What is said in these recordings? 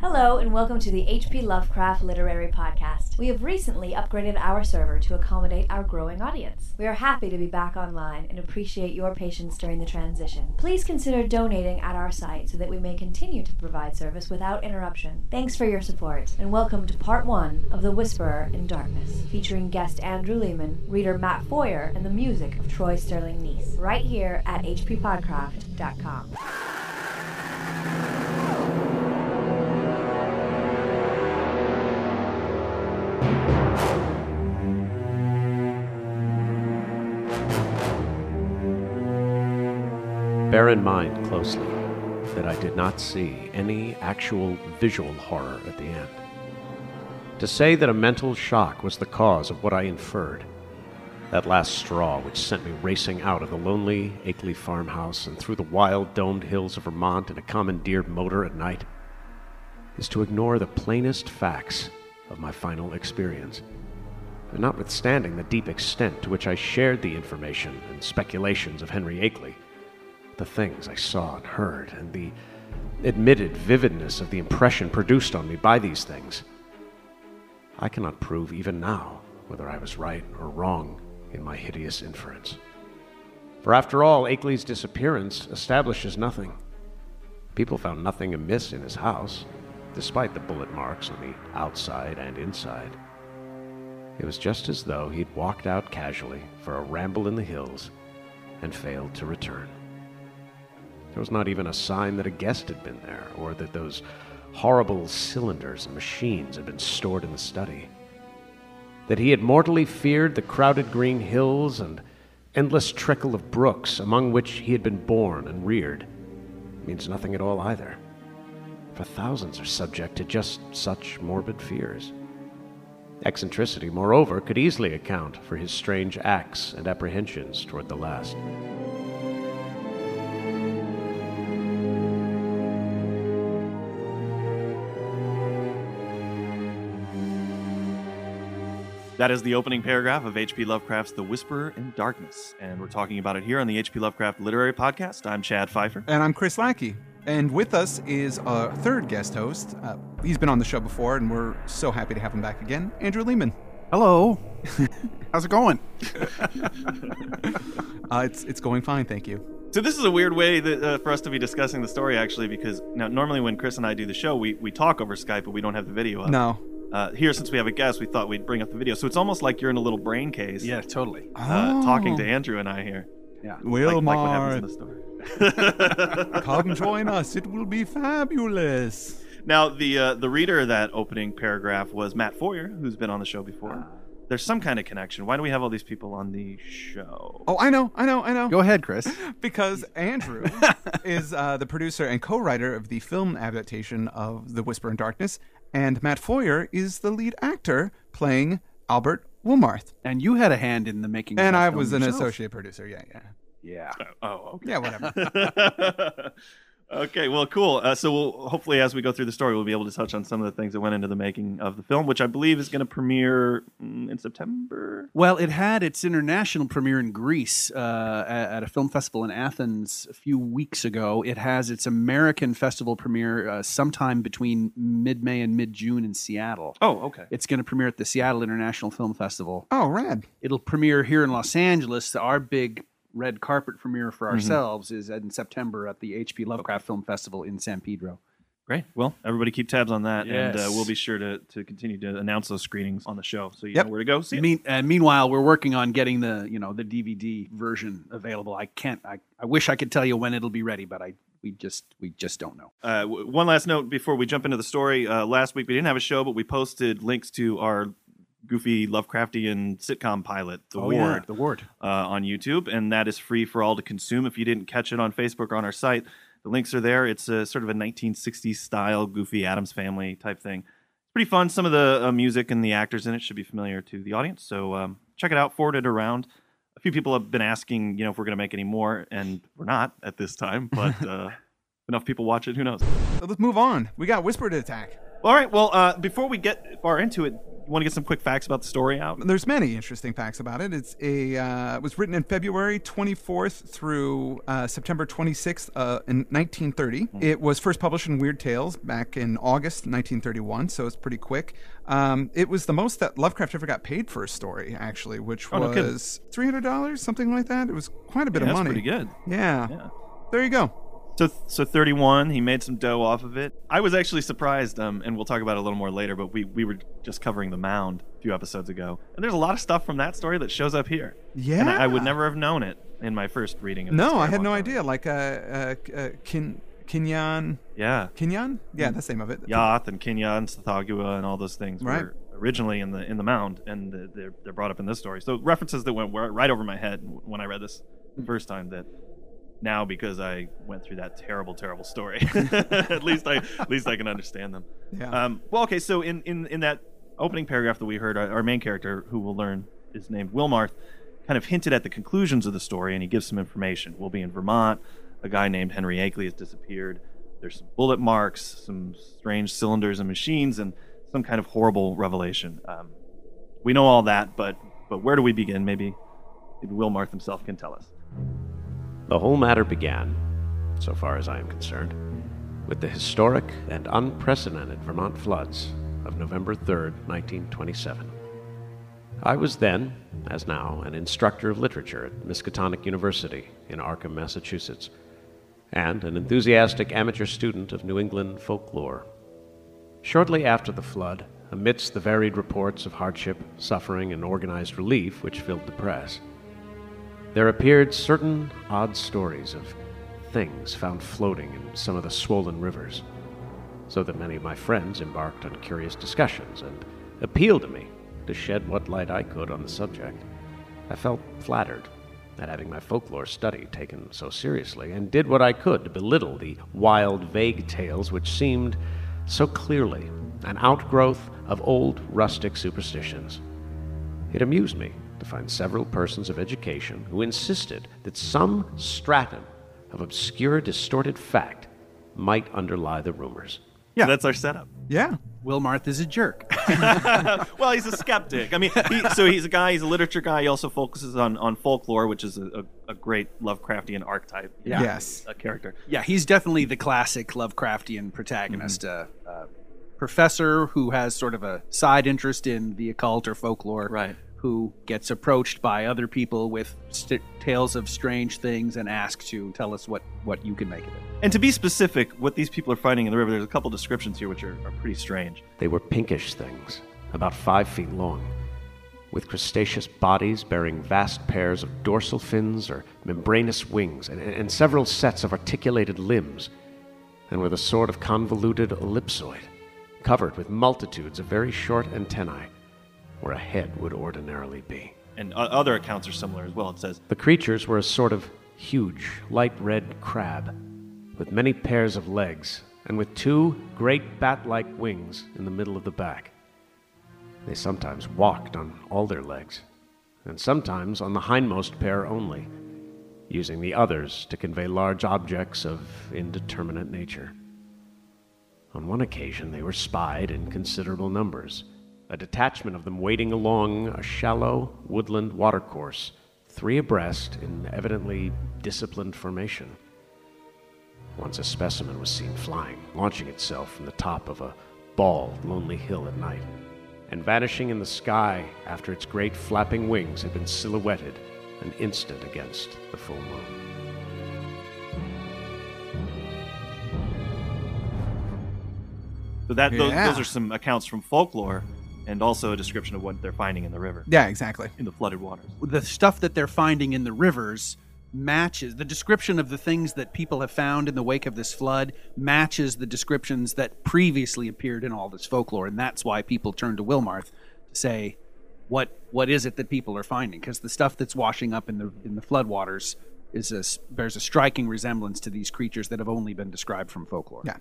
Hello, and welcome to the HP Lovecraft Literary Podcast. We have recently upgraded our server to accommodate our growing audience. We are happy to be back online and appreciate your patience during the transition. Please consider donating at our site so that we may continue to provide service without interruption. Thanks for your support, and welcome to part one of The Whisperer in Darkness, featuring guest Andrew Leman, reader Matt Foyer, and the music of Troy Sterling Nies, right here at hppodcraft.com. Bear in mind closely that I did not see any actual visual horror at the end. To say that a mental shock was the cause of what I inferred, that last straw which sent me racing out of the lonely Akeley farmhouse and through the wild domed hills of Vermont in a commandeered motor at night, is to ignore the plainest facts of my final experience. And notwithstanding the deep extent to which I shared the information and speculations of Henry Akeley, the things I saw and heard, and the admitted vividness of the impression produced on me by these things, I cannot prove even now whether I was right or wrong in my hideous inference. For after all, Akeley's disappearance establishes nothing. People found nothing amiss in his house, despite the bullet marks on the outside and inside. It was just as though he'd walked out casually for a ramble in the hills and failed to return. There was not even a sign that a guest had been there, or that those horrible cylinders and machines had been stored in the study. That he had mortally feared the crowded green hills and endless trickle of brooks among which he had been born and reared means nothing at all either. For thousands are subject to just such morbid fears. Eccentricity, moreover, could easily account for his strange acts and apprehensions toward the last. That is the opening paragraph of H.P. Lovecraft's The Whisperer in Darkness, and we're talking about it here on the H.P. Lovecraft Literary Podcast. I'm Chad Fifer. And I'm Chris Lackey. And with us is our third guest host. Uh, he's been on the show before, and we're so happy to have him back again, Andrew Leman. Hello. How's it going? Uh, it's it's going fine, thank you. So this is a weird way that, uh, for us to be discussing the story, actually, because now normally when Chris and I do the show, we, we talk over Skype, but we don't have the video up. No. Uh, here, since we have a guest, we thought we'd bring up the video. So it's almost like you're in a little brain case, Yeah, totally. uh, talking Oh. to Andrew and I here. Yeah. Like, like what happens in the story. Come join us. It will be fabulous. Now, the uh, the reader of that opening paragraph was Matt Foyer, who's been on the show before. There's some kind of connection. Why do we have all these people on the show? Oh, I know, I know, I know. Go ahead, Chris. Because Andrew is uh, the producer and co-writer of the film adaptation of The Whisper in Darkness, and Matt Foyer is the lead actor playing Albert Wilmarth. And you had a hand in the making. of And that I film was an yourself. associate producer. Yeah, yeah, Yeah. Oh, okay. yeah. Whatever. okay, well, cool. Uh, so we'll hopefully, as we go through the story, we'll be able to touch on some of the things that went into the making of the film, which I believe is going to premiere mm, in September. Well, it had its international premiere in Greece uh, at, at a film festival in Athens a few weeks ago. It has its American festival premiere uh, sometime between mid May and mid June in Seattle. Oh, okay. It's going to premiere at the Seattle International Film Festival. oh, rad. It'll premiere here in Los Angeles. Our big red carpet premiere Mm-hmm. for ourselves is in September at the HP Lovecraft Film Festival in San Pedro. Great. Well, everybody keep tabs on that, and uh, we'll be sure to, to continue to announce those screenings on the show, so you Yep. know where to go. See it. Mean, and meanwhile, we're working on getting the you know the DVD version available. I can't. I, I wish I could tell you when it'll be ready, but I we just we just don't know. Uh, w- one last note before we jump into the story. Uh, last week we didn't have a show, but we posted links to our goofy Lovecraftian sitcom pilot, The Ward, the ward. uh, on YouTube, and that is free for all to consume. If you didn't catch it on Facebook or on our site, the links are there. It's a sort of a 1960s style, goofy Addams Family type thing. It's pretty fun. Some of the uh, music and the actors in it should be familiar to the audience, so um, check it out. Forward it around. A few people have been asking, you know, if we're going to make any more, and we're not at this time, but uh, enough people watch it. Who knows? Let's move on. We got Whisper to attack. All right. Well, uh, before we get far into it, You want to get some quick facts about the story out? There's many interesting facts about it. It's a uh, it was written in February 24th through uh, September 26th uh, in 1930. Hmm. It was first published in Weird Tales back in August 1931, so it's pretty quick. Um, it was the most that Lovecraft ever got paid for a story, actually, which Oh, no was $300, something like that. It was quite a bit Yeah, of that's money. pretty good. Yeah. Yeah. There you go. So, so 31, he made some dough off of it. I was actually surprised, um, and we'll talk about it a little more later. But we we were just covering the mound a few episodes ago, and there's a lot of stuff from that story that shows up here. Yeah. and I, I would never have known it in my first reading. Of No, I had no time idea. Like uh, uh, uh, Kin K'n-yan, Yeah, K'n-yan, yeah, that's the name of it. Yoth and K'n-yan, Tsathoggua, and all those things Right. were originally in the in the mound, and they're they're brought up in this story. So references that went right over my head when I read this the first time. That now because I went through that terrible, terrible story, at least I at least I can understand them. Yeah. Um, well, okay. So in, in, in that opening paragraph that we heard, our, our main character, who we'll learn is named Wilmarth, kind of hinted at the conclusions of the story, and he gives some information. We'll be in Vermont. A guy named Henry Akeley has disappeared. There's some bullet marks, some strange cylinders and machines, and some kind of horrible revelation. Um, we know all that, but but where do we begin? Maybe, maybe Wilmarth himself can tell us. The whole matter began, so far as I am concerned, with the historic and unprecedented Vermont floods of November 3rd, 1927. I was then, as now, an instructor of literature at Miskatonic University in Arkham, Massachusetts, and an enthusiastic amateur student of New England folklore. Shortly after the flood, amidst the varied reports of hardship, suffering, and organized relief which filled the press, there appeared certain odd stories of things found floating in some of the swollen rivers, so that many of my friends embarked on curious discussions and appealed to me to shed what light I could on the subject. I felt flattered at having my folklore study taken so seriously, and did what I could to belittle the wild, vague tales which seemed so clearly an outgrowth of old rustic superstitions. It amused me to find several persons of education who insisted that some stratum of obscure, distorted fact might underlie the rumors. Yeah, that's our setup. Yeah. Wilmarth is a jerk. well, he's a skeptic. I mean, he, so he's a guy. He's a literature guy. He also focuses on, on folklore, which is a, a, a great Lovecraftian archetype. Yeah. Yes. a character. yeah, he's definitely the classic Lovecraftian protagonist. Uh, uh, professor who has sort of a side interest in the occult or folklore. Right. Who gets approached by other people with st- tales of strange things and asked to tell us what, what you can make of it. And to be specific, what these people are finding in the river, there's a couple descriptions here which are, are pretty strange. They were pinkish things, about five feet long, with crustaceous bodies bearing vast pairs of dorsal fins or membranous wings, and, and several sets of articulated limbs, and with a sort of convoluted ellipsoid, covered with multitudes of very short antennae, where a head would ordinarily be. And other accounts are similar as well. It says, The creatures were a sort of huge, light red crab, with many pairs of legs, and with two great bat like wings in the middle of the back. They sometimes walked on all their legs, and sometimes on the hindmost pair only, using the others to convey large objects of indeterminate nature. On one occasion, they were spied in considerable numbers, a detachment of them wading along a shallow woodland watercourse, three abreast in evidently disciplined formation. Once a specimen was seen flying, launching itself from the top of a bald, lonely hill at night, and vanishing in the sky after its great flapping wings had been silhouetted an instant against the full moon. so that those, those are some accounts from folklore and also a description of what they're finding in the river, Yeah, exactly. in the flooded waters. the stuff that they're finding in the rivers matches the description of the things that people have found in the wake of this flood matches the descriptions that previously appeared in all this folklore and that's why people turn to Wilmarth to say what what is it that people are finding because the stuff that's washing up in the in the floodwaters is a, s- bears a striking resemblance to these creatures that have only been described from folklore. Yeah.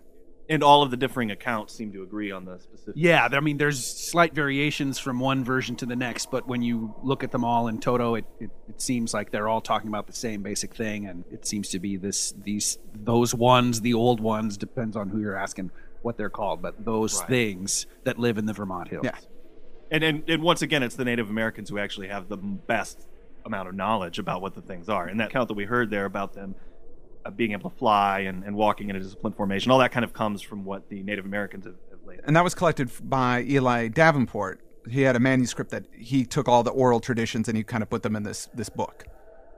And all of the differing accounts seem to agree on the specific. Yeah, I mean, there's slight variations from one version to the next, but when you look at them all in toto, it, it, it seems like they're all talking about the same basic thing, and it seems to be this these those ones, the old ones, depends on who you're asking what they're called, but those Right. things that live in the Vermont hills. Yeah. And, and and once again, it's the Native Americans who actually have the best amount of knowledge about what the things are. And that count that we heard there about them being able to fly and, and walking in a disciplined formation, all that kind of comes from what the Native Americans have, have laid. And that was collected by Eli Davenport. He had a manuscript that he took all the oral traditions and he kind of put them in this this book,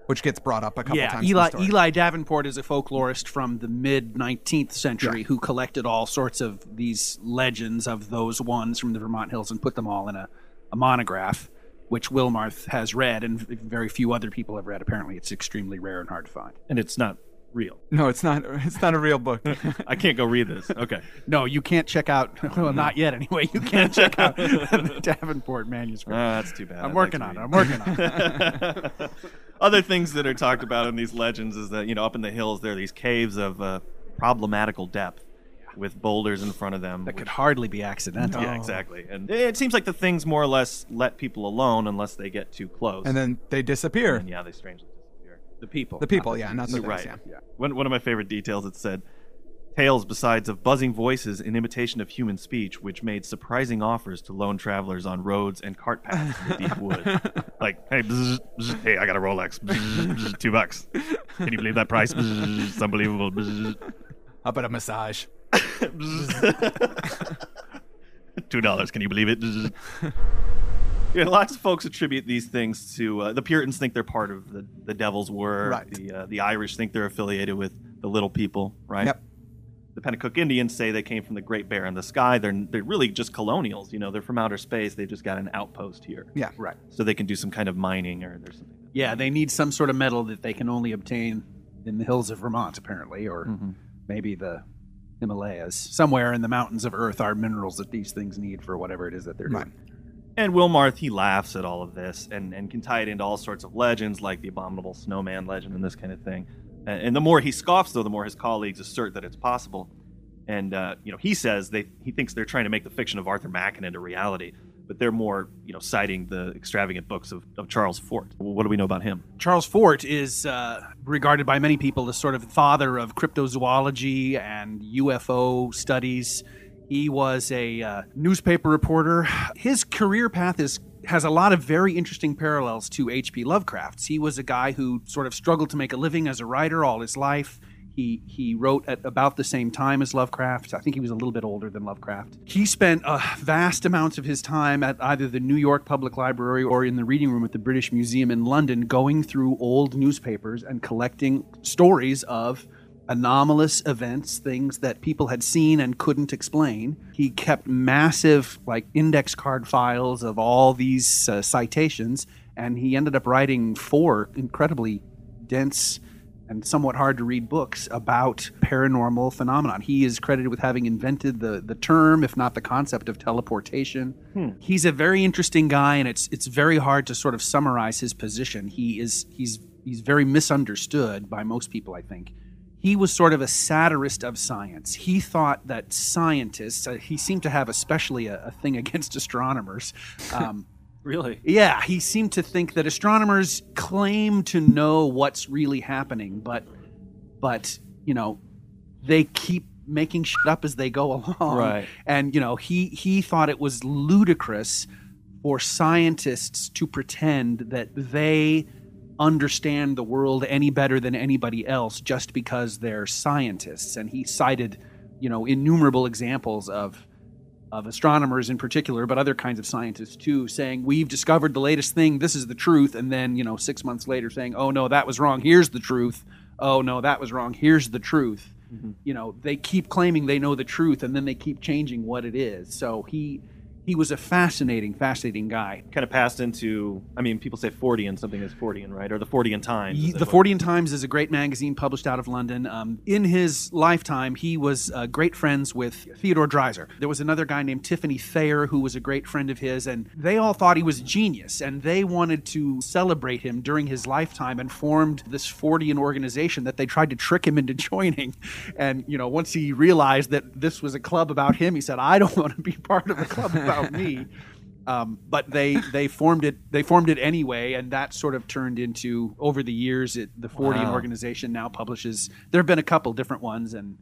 which gets brought up a couple yeah, times. in the Eli. Eli Davenport is a folklorist from the mid 19th century who collected all sorts of these legends of those ones from the Vermont hills and put them all in a, a monograph, which Wilmarth has read and very few other people have read. Apparently, it's extremely rare and hard to find. And it's not real. No, it's not. It's not a real book. I can't go read this. Okay. No, you can't check out. Well, not yet anyway. You can't check out the Davenport manuscript. Uh, that's too bad. I'm working on it. I'm working on it. Other things that are talked about in these legends is that you know up in the hills there are these caves of uh, problematical depth with boulders in front of them. That which- could hardly be accidental. yeah, exactly. And it seems like the things more or less let people alone unless they get too close. and then they disappear. And yeah, they strangely. The people. The people, yeah, not the things. right. Yeah. One, one of my favorite details it said tales besides of buzzing voices in imitation of human speech which made surprising offers to lone travelers on roads and cart paths in the deep wood like hey bzz, bzz, hey i got a rolex bzz, bzz, two bucks can you believe that price Bzz, it's unbelievable Bzz, How about a massage? two dollars can you believe it Bzz. Yeah, lots of folks attribute these things to uh, the Puritans think they're part of the, the Devil's Word. Right. The uh, the Irish think they're affiliated with the Little People. Right. Yep. The Pennacook Indians say they came from the Great Bear in the sky. They're they're really just colonials. You know, they're from outer space. They've just got an outpost here, Yeah. Right. so they can do some kind of mining or there's something. Yeah, they need some sort of metal that they can only obtain in the hills of Vermont, apparently, or Mm-hmm. maybe the Himalayas. Somewhere in the mountains of Earth are minerals that these things need for whatever it is that they're Right. doing. And Wilmarth, he laughs at all of this and, and can tie it into all sorts of legends like the abominable snowman legend and this kind of thing. And, and the more he scoffs, though, the more his colleagues assert that it's possible. And uh, you know, he says they he thinks they're trying to make the fiction of Arthur Machen into reality, but they're more you know citing the extravagant books of, of Charles Fort. What do we know about him? Charles Fort is uh, regarded by many people as sort of the father of cryptozoology and UFO studies. He was a uh, newspaper reporter. His career path is has a lot of very interesting parallels to H.P. Lovecraft's. He was a guy who sort of struggled to make a living as a writer all his life. He he wrote at about the same time as Lovecraft. I think he was a little bit older than Lovecraft. He spent vast amounts of his time at either the New York Public Library or in the reading room at the British Museum in London, going through old newspapers and collecting stories of anomalous events, things that people had seen and couldn't explain. He kept massive like index card files of all these uh, citations, and he ended up writing four incredibly dense and somewhat hard to read books about paranormal phenomenon. He is credited with having invented the the term, if not the concept of teleportation. He's a very interesting guy, and it's it's very hard to sort of summarize his position. He is he's he's very misunderstood by most people, I think. He was sort of a satirist of science. He thought that scientists, uh, he seemed to have especially a, a thing against astronomers. Um, Really? yeah, he seemed to think that astronomers claim to know what's really happening, but but you know, they keep making shit up as they go along. Right. And you know, he he thought it was ludicrous for scientists to pretend that they understand the world any better than anybody else just because they're scientists and he cited you know innumerable examples of of astronomers in particular, but other kinds of scientists too, saying we've discovered the latest thing. This is the truth, and then you know six months later saying, "Oh no, that was wrong. Here's the truth. Oh no, that was wrong. Here's the truth." Mm-hmm. You know, they keep claiming they know the truth, and then they keep changing what it is. So he he was a fascinating, fascinating guy. Kind of passed into. I mean, people say Fortean something is Fortean right? Or the Fortean Times. The 40 and Times is a great magazine published out of London. Um, in his lifetime, he was uh, great friends with Theodore Dreiser. There was another guy named Tiffany Thayer who was a great friend of his, and they all thought he was a genius, and they wanted to celebrate him during his lifetime and formed this Fortean organization that they tried to trick him into joining. And you know, once he realized that this was a club about him, he said, "I don't want to be part of a club about me." Um, but they they formed it they formed it anyway, and that sort of turned into over the years. It, the Fortean Wow. organization now publishes. There have been a couple different ones, and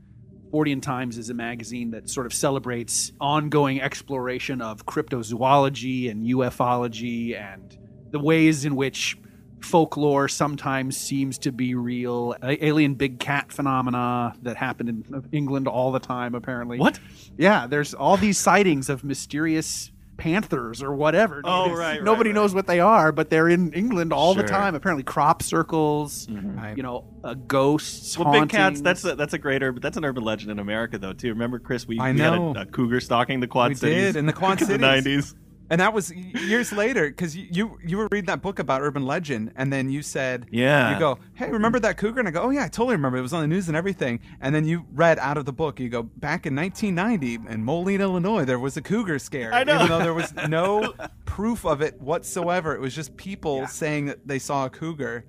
Fortean Times is a magazine that sort of celebrates ongoing exploration of cryptozoology and ufology and the ways in which folklore sometimes seems to be real. A- alien big cat phenomena that happen in England all the time, apparently. What? Yeah, there's all these sightings of mysterious panthers or whatever. Oh, right, right, Nobody right. knows what they are, but they're in England all the time. Apparently, crop circles. Right. You know, uh, ghosts. Well, big cats. That's a, that's a great urban. That's an urban legend in America, though. Too. Remember, Chris? We, I we had know. a, a cougar stalking the Quad We Cities did, in the Quad in the nineties. And that was years later because you, you you were reading that book about urban legend, and then you said, Yeah. you go, hey, remember that cougar? And I go, oh yeah, I totally remember. It was on the news and everything. And then you read out of the book, you go, back in 1990 in Moline, Illinois, there was a cougar scare. I know. Even though there was no proof of it whatsoever, it was just people saying that they saw a cougar,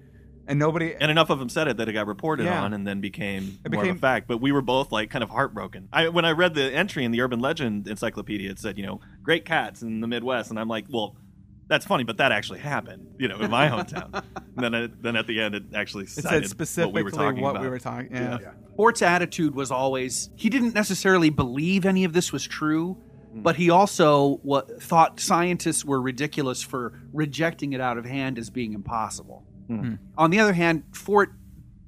and nobody. And enough of them said it that it got reported Yeah. on and then became, It more became- of a fact. But we were both like kind of heartbroken. I when I read the entry in the Urban Legend Encyclopedia, it said you know great cats in the Midwest, and I'm like, well, that's funny, but that actually happened, you know, in my hometown. and then it, then at the end, it actually it cited said specifically what we were talking what about. we were talking. Yeah. Fort's attitude was always he didn't necessarily believe any of this was true, hmm. but he also wa thought scientists were ridiculous for rejecting it out of hand as being impossible. Hmm. Hmm. On the other hand, Fort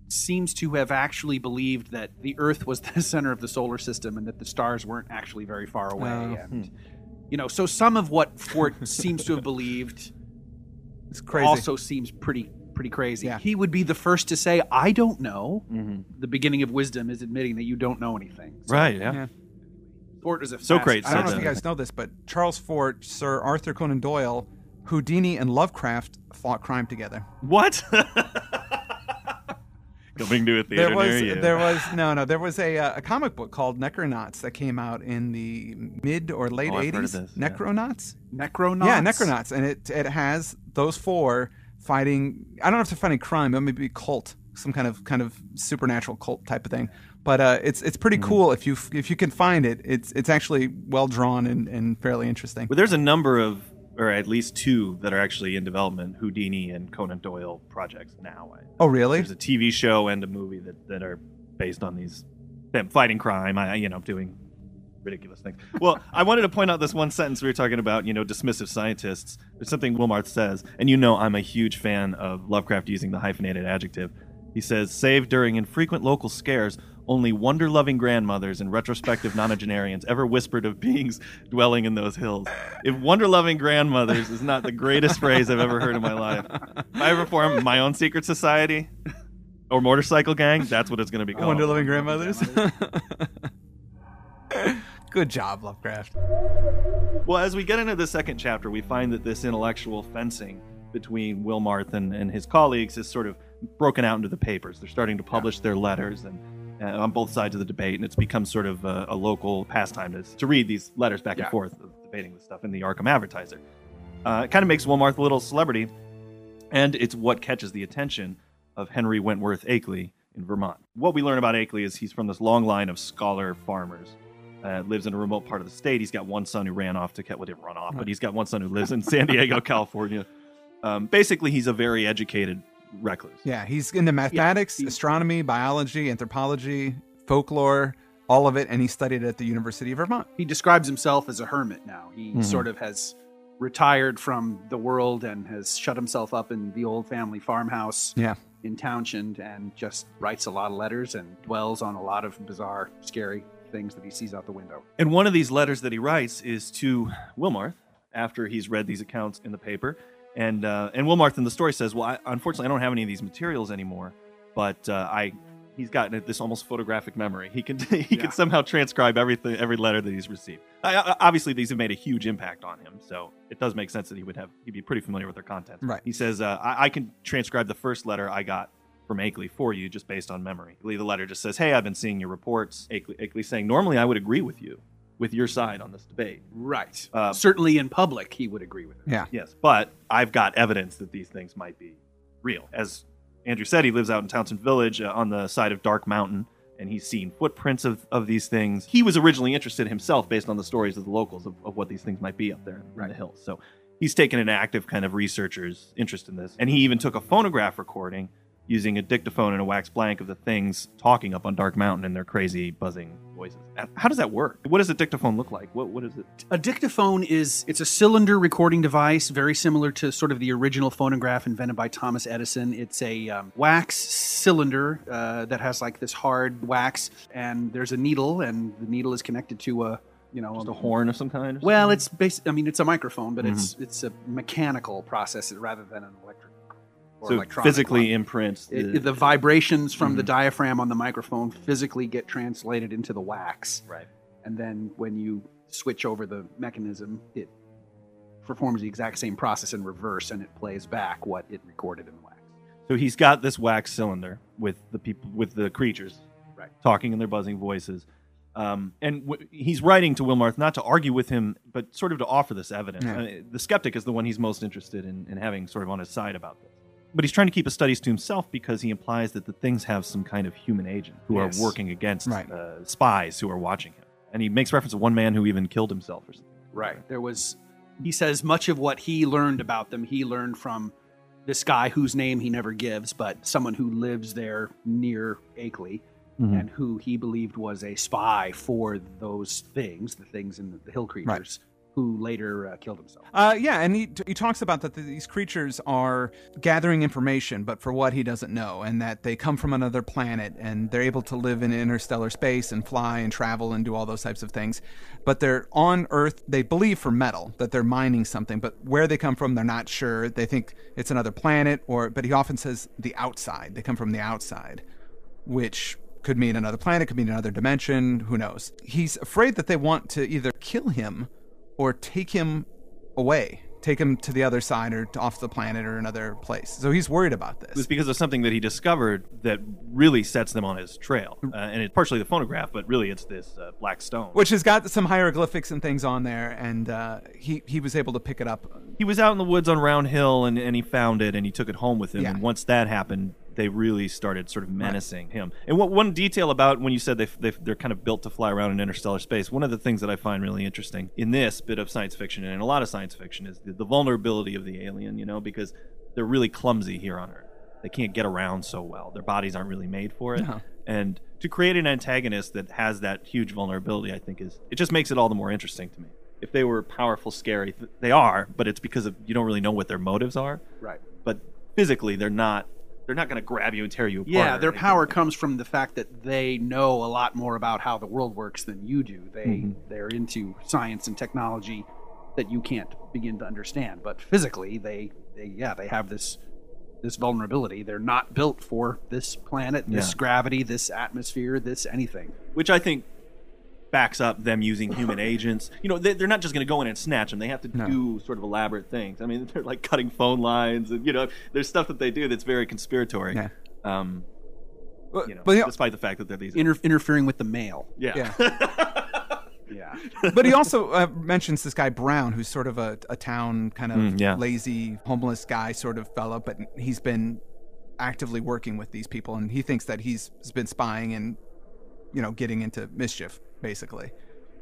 seems to have actually believed that the Earth was the center of the solar system and that the stars weren't actually very far oh, away. Oh. And you know, so some of what Fort seems to have believed It's crazy. also seems pretty pretty crazy. Yeah. He would be the first to say, "I don't know." Mhm. The beginning of wisdom is admitting that you don't know anything. So Right? Yeah. Yeah. Fort is a So fast- great I don't know said if you guys know this, but Charles Fort, Sir Arthur Conan Doyle, Houdini, and Lovecraft fought crime together. What? Coming to a theater There was near you. there was no no there was a uh, a comic book called Necronauts that came out in the mid or late Oh, I've heard of eighties. this, yeah. Necronauts, Necronauts. yeah, Necronauts, and it it has those four fighting. I don't know if they're fighting crime, but maybe cult, some kind of kind of supernatural cult type of thing. But uh, it's it's pretty Hmm. cool if you if you can find it. It's it's actually well drawn and, and fairly interesting. Well, there's a number of, or at least two, that are actually in development Houdini and Conan Doyle projects now. I- Oh really? There's a TV show and a movie that, that are based on these them fighting crime, I, you know, doing ridiculous things. Well, I wanted to point out this one sentence we were talking about, you know, dismissive scientists. There's something Wilmarth says, and you know I'm a huge fan of Lovecraft using the hyphenated adjective. He says, save during infrequent local scares, only wonder-loving grandmothers and retrospective nonagenarians ever whispered of beings dwelling in those hills. If wonder-loving grandmothers is not the greatest phrase I've ever heard in my life, if I ever form my own secret society or motorcycle gang, that's what it's going to be called. Wonder loving Grandmothers. Good job, Lovecraft. Well, as we get into the second chapter, we find that this intellectual fencing between Wilmarth and, and his colleagues is sort of broken out into the papers. They're starting to publish their letters and uh, on both sides of the debate, and it's become sort of a, a local pastime to, to read these letters back Yeah. and forth, of debating this stuff in the Arkham Advertiser. Uh, it kind of makes Wilmarth a little celebrity, and it's what catches the attention of Henry Wentworth Akeley in Vermont. What we learn about Akeley is he's from this long line of scholar farmers. Uh, lives in a remote part of the state. He's got one son who ran off to well, didn't run off, but he's got one son who lives in San Diego, California. Um, basically, he's a very educated recluse. Yeah, he's into mathematics, he- astronomy, biology, anthropology, folklore, all of it, and he studied at the University of Vermont. He describes himself as a hermit now. He Mhm. sort of has retired from the world and has shut himself up in the old family farmhouse Yeah. in Townshend and just writes a lot of letters and dwells on a lot of bizarre, scary things that he sees out the window. And one of these letters that he writes is to Wilmarth after he's read these accounts in the paper. And uh, and Wilmarth in the story says, "Well, I, unfortunately, I don't have any of these materials anymore, but uh, I." He's got this almost photographic memory. He can he Yeah. can somehow transcribe everything, every letter that he's received. I, I- obviously, these have made a huge impact on him, so it does make sense that he would have he'd be pretty familiar with their content. Right. He says, uh, I, "I can transcribe the first letter I got from Akeley for you just based on memory. The letter just says, Hey, I've been seeing your reports. Akeley, Akeley saying, Normally I would agree with you, with your side on this debate. Right. Uh, Certainly in public, he would agree with it. Yeah. Yes, but I've got evidence that these things might be real. As Andrew said, he lives out in Townshend Village uh, on the side of Dark Mountain, and he's seen footprints of, of these things. He was originally interested himself based on the stories of the locals of, of what these things might be up there in the hills. So he's taken an active kind of researcher's interest in this. And he even took a phonograph recording using a dictaphone and a wax blank of the things talking up on Dark Mountain in their crazy buzzing voices. Uh, How does that work? What does a dictaphone look like? What what is it? A dictaphone is it's a cylinder recording device, very similar to sort of the original phonograph invented by Thomas Edison. It's a um, wax cylinder uh, that has like this hard wax, and there's a needle, and the needle is connected to a you know Just a horn of some kind? Well, it's basic. I mean, it's a microphone, but it's it's a mechanical process rather than an electric or so electronic physically one. imprints the, It- the vibrations from the diaphragm on the microphone physically get translated into the wax right. and then when you switch over the mechanism, it performs the exact same process in reverse, and it plays back what it recorded in the wax. So he's got this wax cylinder with the people with the creatures, Right. talking in their buzzing voices. Um, and w- he's writing to Wilmarth not to argue with him, but sort of to offer this evidence. Yeah. Uh, the skeptic is the one he's most interested in, in having sort of on his side about this. But he's trying to keep his studies to himself because he implies that the things have some kind of human agent who Yes. are working against Right. uh, spies who are watching him. And he makes reference to one man who even killed himself or something. Right. There was, he says, much of what he learned about them, he learned from this guy whose name he never gives, but someone who lives there near Akeley. And who he believed was a spy for those things, the things in the, the hill creatures, who later uh, killed himself. Uh, yeah, and he, he talks about that these creatures are gathering information, but for what he doesn't know, and that they come from another planet and they're able to live in interstellar space and fly and travel and do all those types of things. But they're on Earth, they believe for metal, that they're mining something, but where they come from, they're not sure. They think it's another planet, or but he often says the outside. They come from the outside, which could mean another planet, could mean another dimension, who knows. He's afraid that they want to either kill him or take him away, take him to the other side or off the planet or another place. So he's worried about It was this. because of something that he discovered that really sets them on his trail. Uh, and it's partially the phonograph, but really it's this uh, black stone. Which has got some hieroglyphics and things on there, and uh, he he was able to pick it up. he was out in the woods on Round Hill and, and he found it and he took it home with him. Yeah. And once that happened, they really started sort of menacing him. And what one detail about when you said they, they, they're kind of built to fly around in interstellar space, one of the things that I find really interesting in this bit of science fiction and in a lot of science fiction is the, the vulnerability of the alien, you know, because they're really clumsy here on Earth. They can't get around so well. Their bodies aren't really made for it. No. And to create an antagonist that has that huge vulnerability, I think is it just makes it all the more interesting to me. If they were powerful, scary, they are, but it's because of you don't really know what their motives are. Right. But physically, they're not. They're not going to grab you and tear you apart. Yeah, their power comes from the fact that they know a lot more about how the world works than you do. They Mm-hmm. they're into science and technology that you can't begin to understand. But physically, they, they yeah they have this this vulnerability. They're not built for this planet, this Yeah. gravity, this atmosphere, this anything. which I think backs up them using human agents. You know, they, they're not just going to go in and snatch them. They have to No. do sort of elaborate things. I mean, they're like cutting phone lines, and you know, there's stuff that they do that's very conspiratory. Yeah. Um, But, you know, but, he, despite the fact that they're these. Inter- interfering with the mail. yeah. yeah. Yeah. but he also uh, mentions this guy Brown, who's sort of a, a town kind of Mm, yeah. lazy, homeless guy sort of fellow, but he's been actively working with these people, and he thinks that he's been spying and you know getting into mischief, basically.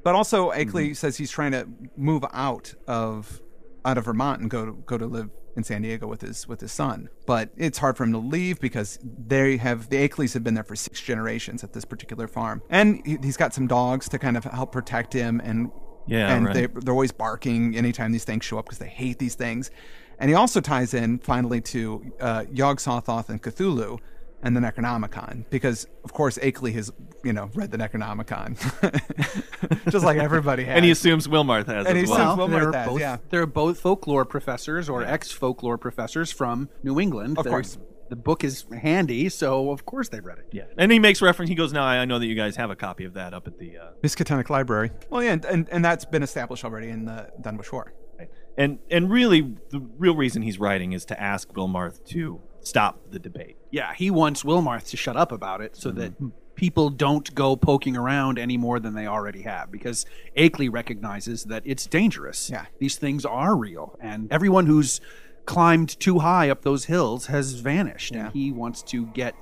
But also, Akeley says he's trying to move out of out of Vermont and go to go to live in San Diego with his with his son. But it's hard for him to leave because they have the Akeleys have been there for six generations at this particular farm, and he, he's got some dogs to kind of help protect him and. Yeah, and right. they, they're always barking anytime these things show up because they hate these things. And he also ties in finally to uh, Yog Sothoth and Cthulhu and the Necronomicon because, of course, Akeley has you know read the Necronomicon, just like everybody has. and he assumes Wilmarth has And as he well. assumes- Wilmarth they're does, both, yeah. they're both folklore professors or ex-folklore professors from New England. Of They're- course. the book is handy, so of course they've read it. yeah, and he makes reference. He goes, "Now I I know that you guys have a copy of that up at the." Uh, Miskatonic Library. Well, yeah, and, and, and that's been established already in the Dunwich Horror. and and really, the real reason he's writing is to ask Wilmarth to stop the debate. Yeah, he wants Wilmarth to shut up about it so that people don't go poking around any more than they already have because Akeley recognizes that it's dangerous. Yeah. These things are real and everyone who's climbed too high up those hills has vanished Yeah. and he wants to get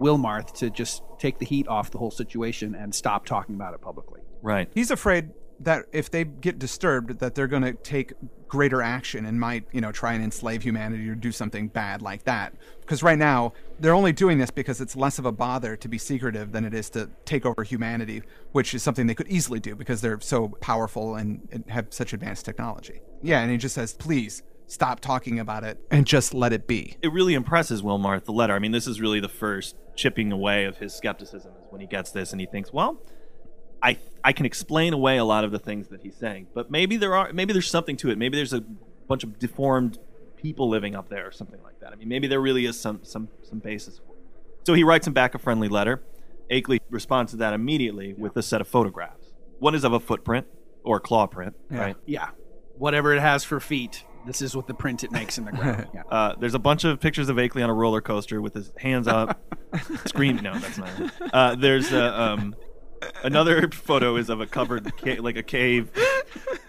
Wilmarth to just take the heat off the whole situation and stop talking about it publicly. Right. He's afraid that if they get disturbed, that they're going to take greater action and might, you know, try and enslave humanity or do something bad like that. Because right now, they're only doing this because it's less of a bother to be secretive than it is to take over humanity, which is something they could easily do because they're so powerful and, have such advanced technology. Yeah, and he just says, please stop talking about it and just let it be. It really impresses Wilmarth, the letter. I mean, this is really the first chipping away of his skepticism is when he gets this and he thinks, well, I I can explain away a lot of the things that he's saying, but maybe there are maybe there's something to it. Maybe there's a bunch of deformed people living up there or something like that. I mean, maybe there really is some some some basis for it. So he writes him back a friendly letter. Akeley responds to that immediately with a set of photographs. One is of a footprint or a claw print, right? Yeah. Whatever it has for feet, this is what the print it makes in the ground. Yeah. Uh, there's a bunch of pictures of Akeley on a roller coaster with his hands up, screaming. No, that's not. It. Uh, there's a, um, another photo is of a covered ca- like a cave,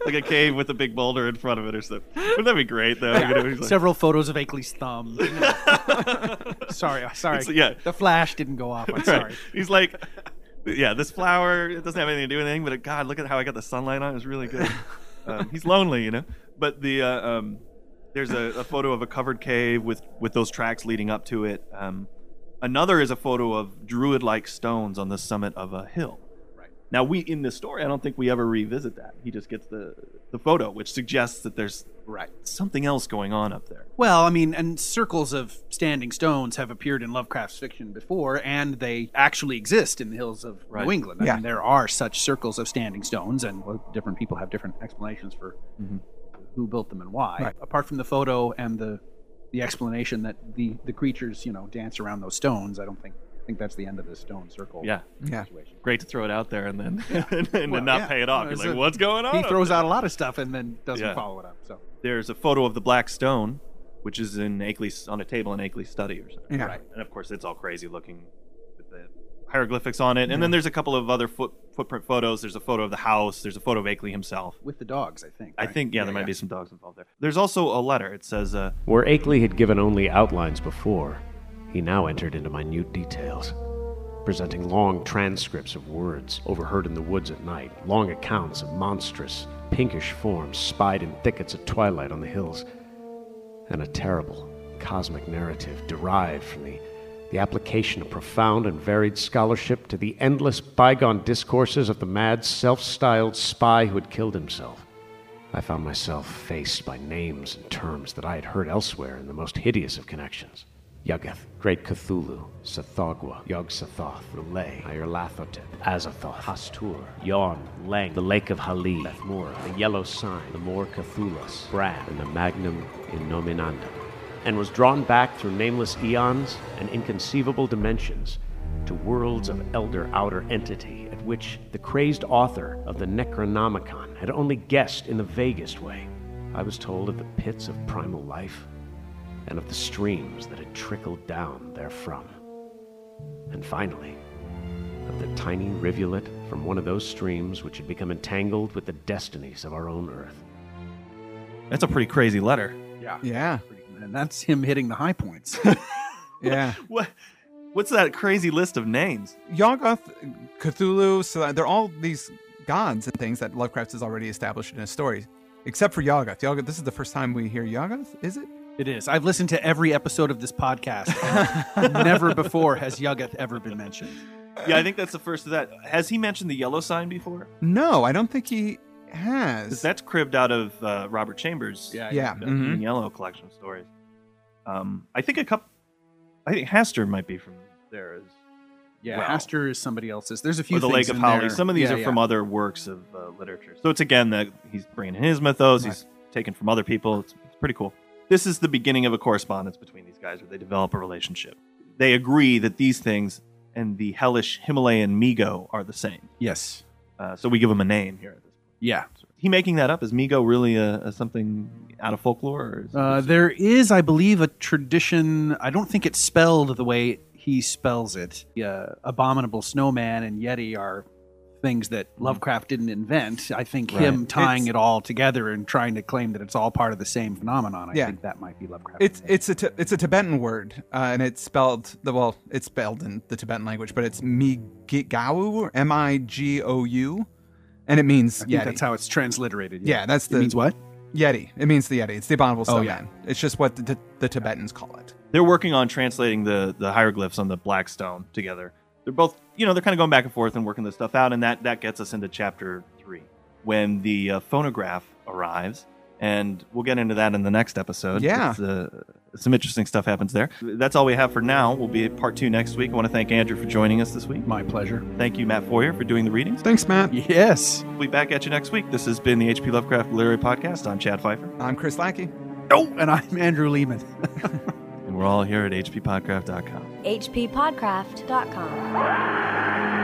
like a cave with a big boulder in front of it or something. Wouldn't that be great though? You know, he's like- Several photos of Akeley's thumb. sorry, sorry. It's- yeah. The flash didn't go off. I'm Right. sorry. He's like, yeah, this flower it doesn't have anything to do with anything, but God, look at how I got the sunlight on. It's really good. Um, he's lonely, you know. But the uh, um, there's a, a photo of a covered cave with with those tracks leading up to it. Um, another is a photo of druid-like stones on the summit of a hill. Right. Now we in this story, I don't think we ever revisit that. He just gets the the photo, which suggests that there's Right. something else going on up there. Well, I mean, and circles of standing stones have appeared in Lovecraft's fiction before, and they actually exist in the hills of Right. New England. I Yeah. mean, there are such circles of standing stones, and well, different people have different explanations for mm-hmm. who built them and why. Right. Apart from the photo and the the explanation that the the creatures, you know, dance around those stones, I don't think I think that's the end of the stone circle. Yeah. Yeah. Situation. Great to throw it out there and then and, then Well, not yeah. pay it off. Well, You're like, a- what's going on? He throws there?" out a lot of stuff and then doesn't Yeah. follow it up. So there's a photo of the black stone, which is in Akeley's on a table in Akeley's study or something. Yeah. Right. And of course, it's all crazy looking with the hieroglyphics on it. And then there's a couple of other foot, footprint photos. There's a photo of the house. There's a photo of Akeley himself. with the dogs, I think. I think, yeah, there might be some dogs involved there. There's also a letter. It says, uh, Where Akeley had given only outlines before, he now entered into minute details, presenting long transcripts of words overheard in the woods at night, long accounts of monstrous, pinkish forms spied in thickets at twilight on the hills, and a terrible, cosmic narrative derived from the, the application of profound and varied scholarship to the endless bygone discourses of the mad, self styled spy who had killed himself. I found myself faced by names and terms that I had heard elsewhere in the most hideous of connections. Yuggoth, Great Cthulhu, Tsathoggua, Yog-Sothoth, R'lyeh, Nyarlathotep, Azathoth, Hastur, Yian, Leng, the Lake of Hali, Bethmoora, the Yellow Sign, the Mor Cthulhus, Bran, and the Magnum Innominandum, and was drawn back through nameless eons and inconceivable dimensions to worlds of elder outer entity at which the crazed author of the Necronomicon had only guessed in the vaguest way. I was told of the pits of primal life and of the streams that had trickled down therefrom. And finally, of the tiny rivulet from one of those streams which had become entangled with the destinies of our own earth. that's a pretty crazy letter. Yeah. Yeah. And that's him hitting the high points. Yeah. What? What's that crazy list of names? Yuggoth, Cthulhu, so they're all these gods and things that Lovecraft has already established in his stories, Except for Yuggoth. Yuggoth, this is the first time we hear Yuggoth, is it? it is. I've listened to every episode of this podcast. Never before has Yuggoth ever been mentioned. Yeah, I think that's the first of that. Has he mentioned the yellow sign before? No, I don't think he has. 'Cause that's cribbed out of uh, Robert Chambers' Yeah. yeah. the mhm. Green Yellow collection of stories. Um, I think a couple. I think Hastur might be from there. As, Yeah. Well. Hastur is somebody else's. There's a few or the things Lake of in Hali. there. Some of these Yeah, are yeah. from other works of uh, literature. So it's again that he's bringing in his mythos. He's taken from other people. It's, it's pretty cool. This is the beginning of a correspondence between these guys where they develop a relationship. They agree that these things and the hellish Himalayan Mi-Go are the same. Yes. Uh, so we give him a name here. At this point. Yeah. He making that up? Is Mi-Go really a, a something out of folklore? Or is, Uh, there is, I believe, a tradition. I don't think it's spelled the way he spells it. Uh, abominable snowman and yeti are things that Lovecraft didn't invent. I think him tying It's- it all together and trying to claim that it's all part of the same phenomenon. I Yeah. think that might be Lovecraft. It's it's a it's a Tibetan word, uh, and it's spelled the well, it's spelled in the Tibetan language, but it's Migou, M I G O U, and it means I think Yeti. that's how it's transliterated. yeah, that's It the means what? Yeti. It means the Yeti. It's the abominable Oh, snowman. It's just what the, the, the Tibetans call it. They're working on translating the the hieroglyphs on the black stone together. They're both, you know, they're kind of going back and forth and working this stuff out, and that that gets us into chapter three when the uh, phonograph arrives, and we'll get into that in the next episode. Yeah. Uh, some interesting stuff happens there. That's all we have for now. We'll be at part two next week. I want to thank Andrew for joining us this week. My pleasure. Thank you, Matt Foyer, for doing the readings. Thanks, Matt. Yes. We'll be back at you next week. This has been the HP Lovecraft Literary Podcast. I'm Chad Fifer, I'm Chris Lackey. Oh, and I'm Andrew Leman. and we're all here at hppodcraft.com. hppodcraft.com.